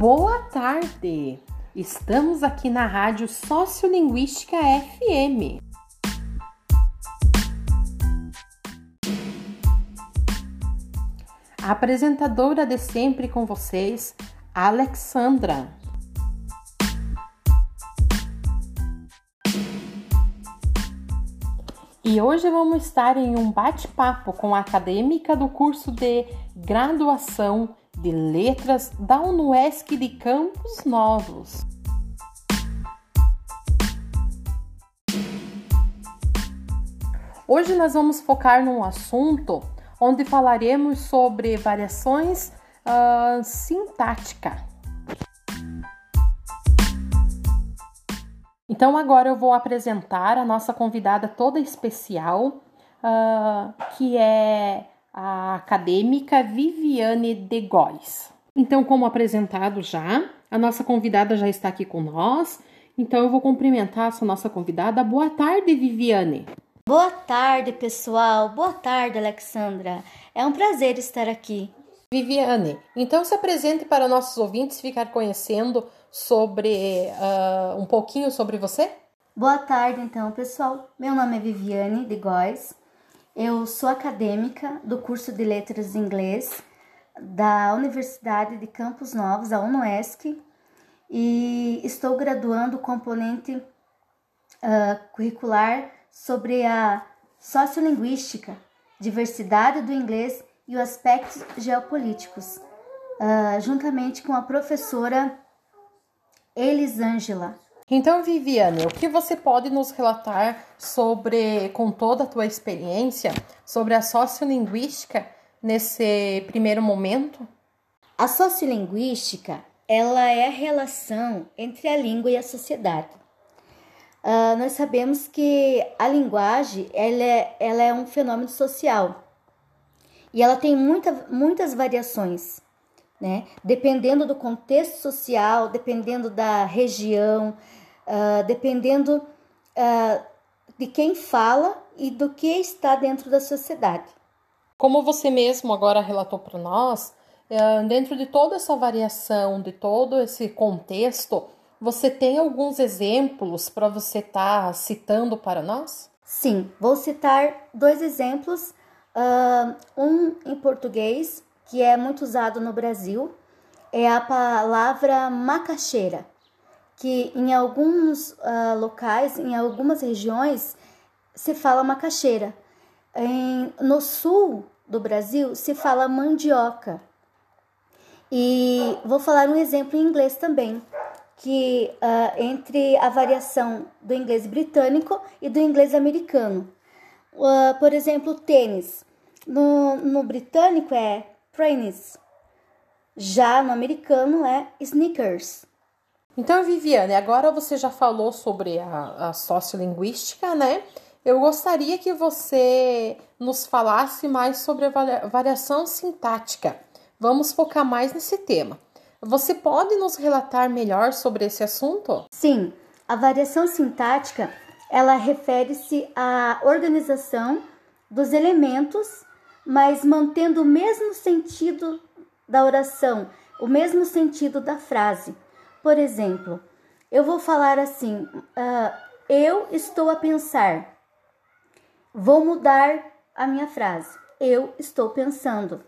Boa tarde! Estamos aqui na Rádio Sociolinguística FM. A apresentadora de sempre com vocês, Alexandra. E hoje vamos estar em um bate-papo com a acadêmica do curso de graduação de Letras da UNUESC de Campos Novos. Hoje nós vamos focar num assunto onde falaremos sobre variações uh, sintática. Então agora eu vou apresentar a nossa convidada toda especial, uh, que é a acadêmica Viviane de Góes. Então, como apresentado já, a nossa convidada já está aqui com nós. Então, eu vou cumprimentar essa nossa convidada. Boa tarde, Viviane. Boa tarde, pessoal. Boa tarde, Alexandra. É um prazer estar aqui. Viviane, então se apresente para nossos ouvintes ficar conhecendo sobre uh, um pouquinho sobre você. Boa tarde, então, pessoal. Meu nome é Viviane de Góes. Eu sou acadêmica do curso de Letras em Inglês da Universidade de Campos Novos, a UNOESC, e estou graduando o componente uh, curricular sobre a sociolinguística, diversidade do inglês e os aspectos geopolíticos, uh, juntamente com a professora Elisângela. Então, Viviane, o que você pode nos relatar sobre, com toda a tua experiência, sobre a sociolinguística nesse primeiro momento? A sociolinguística, ela é a relação entre a língua e a sociedade. Uh, nós sabemos que a linguagem ela é, ela é um fenômeno social e ela tem muita, muitas variações, né? Dependendo do contexto social, dependendo da região, uh, dependendo uh, de quem fala e do que está dentro da sociedade. Como você mesmo agora relatou para nós, uh, dentro de toda essa variação, de todo esse contexto, você tem alguns exemplos para você estar tá citando para nós? Sim, vou citar dois exemplos. um em português, que é muito usado no Brasil, é a palavra macaxeira que em alguns uh, locais, em algumas regiões, se fala macaxeira. Em, no sul do Brasil se fala mandioca. E vou falar um exemplo em inglês também, que uh, entre a variação do inglês britânico e do inglês americano. Uh, por exemplo, tênis. No, no britânico é trainers, já no americano é sneakers. Então, Viviane, agora você já falou sobre a, a sociolinguística, né? Eu gostaria que você nos falasse mais sobre a variação sintática. Vamos focar mais nesse tema. Você pode nos relatar melhor sobre esse assunto? Sim, a variação sintática ela refere-se à organização dos elementos, mas mantendo o mesmo sentido da oração, o mesmo sentido da frase. Por exemplo, eu vou falar assim: uh, eu estou a pensar. Vou mudar a minha frase. Eu estou pensando.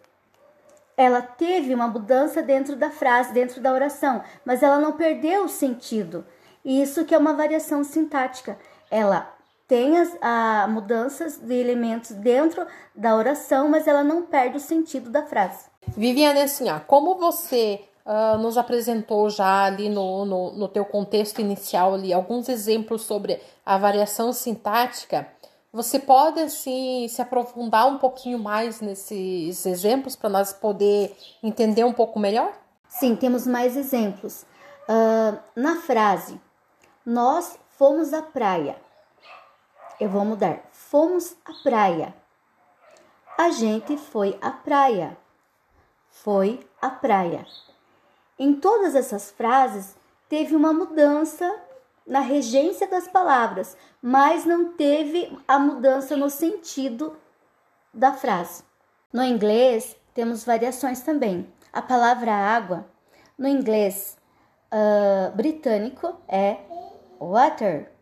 Ela teve uma mudança dentro da frase, dentro da oração, mas ela não perdeu o sentido. E isso que é uma variação sintática. Ela tem as a, mudanças de elementos dentro da oração, mas ela não perde o sentido da frase. Viviane, assim, ó, como você uh, nos apresentou já ali no, no, no teu contexto inicial ali alguns exemplos sobre a variação sintática. Você pode assim se aprofundar um pouquinho mais nesses exemplos para nós poder entender um pouco melhor? Sim, temos mais exemplos. Uh, na frase, nós fomos à praia. Eu vou mudar. Fomos à praia. A gente foi à praia. Foi à praia. Em todas essas frases, teve uma mudança na regência das palavras, mas não teve a mudança no sentido da frase. No inglês, temos variações também. A palavra água, No inglês uh, britânico é water.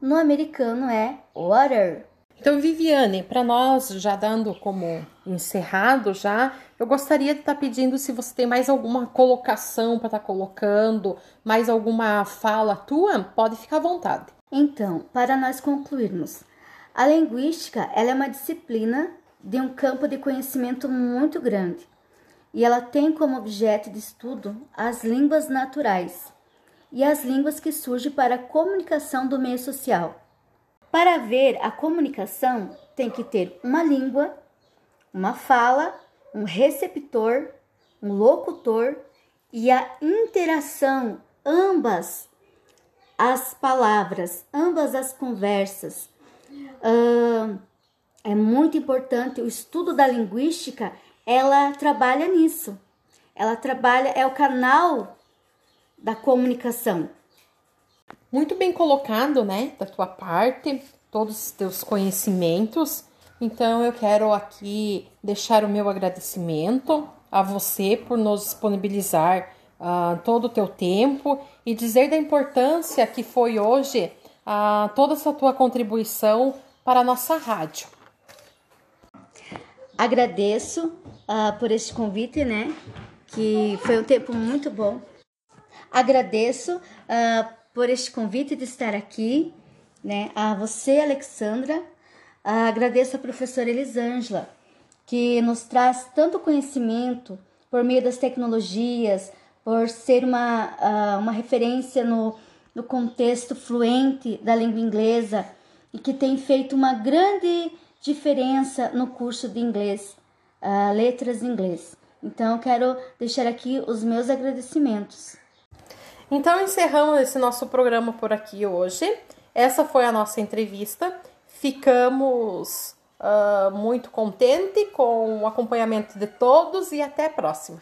No americano é water. Então, Viviane, para nós, já dando como encerrado já, eu gostaria de estar tá pedindo se você tem mais alguma colocação para estar tá colocando, mais alguma fala tua, pode ficar à vontade. Então, para nós concluirmos, a linguística ela é uma disciplina de um campo de conhecimento muito grande e ela tem como objeto de estudo as línguas naturais e as línguas que surgem para a comunicação do meio social. Para ver a comunicação, tem que ter uma língua, uma fala, um receptor, um locutor e a interação, ambas as palavras, ambas as conversas. Uh, é muito importante o estudo da linguística, ela trabalha nisso. Ela trabalha, é o canal da comunicação. Muito bem colocado, né, da tua parte, todos os teus conhecimentos. Então eu quero aqui deixar o meu agradecimento a você por nos disponibilizar uh, todo o teu tempo e dizer da importância que foi hoje uh, toda essa tua contribuição para a nossa rádio. Agradeço uh, por este convite, né? Que foi um tempo muito bom. Agradeço uh, por este convite de estar aqui, né? A você, Alexandra, agradeço a professora Elisângela, que nos traz tanto conhecimento por meio das tecnologias, por ser uma, uma referência no, no contexto fluente da língua inglesa e que tem feito uma grande diferença no curso de inglês, uh, letras em inglês. Então, quero deixar aqui os meus agradecimentos. Então encerramos esse nosso programa por aqui hoje. Essa foi a nossa entrevista. Ficamos uh, muito contentes com o acompanhamento de todos e até a próxima.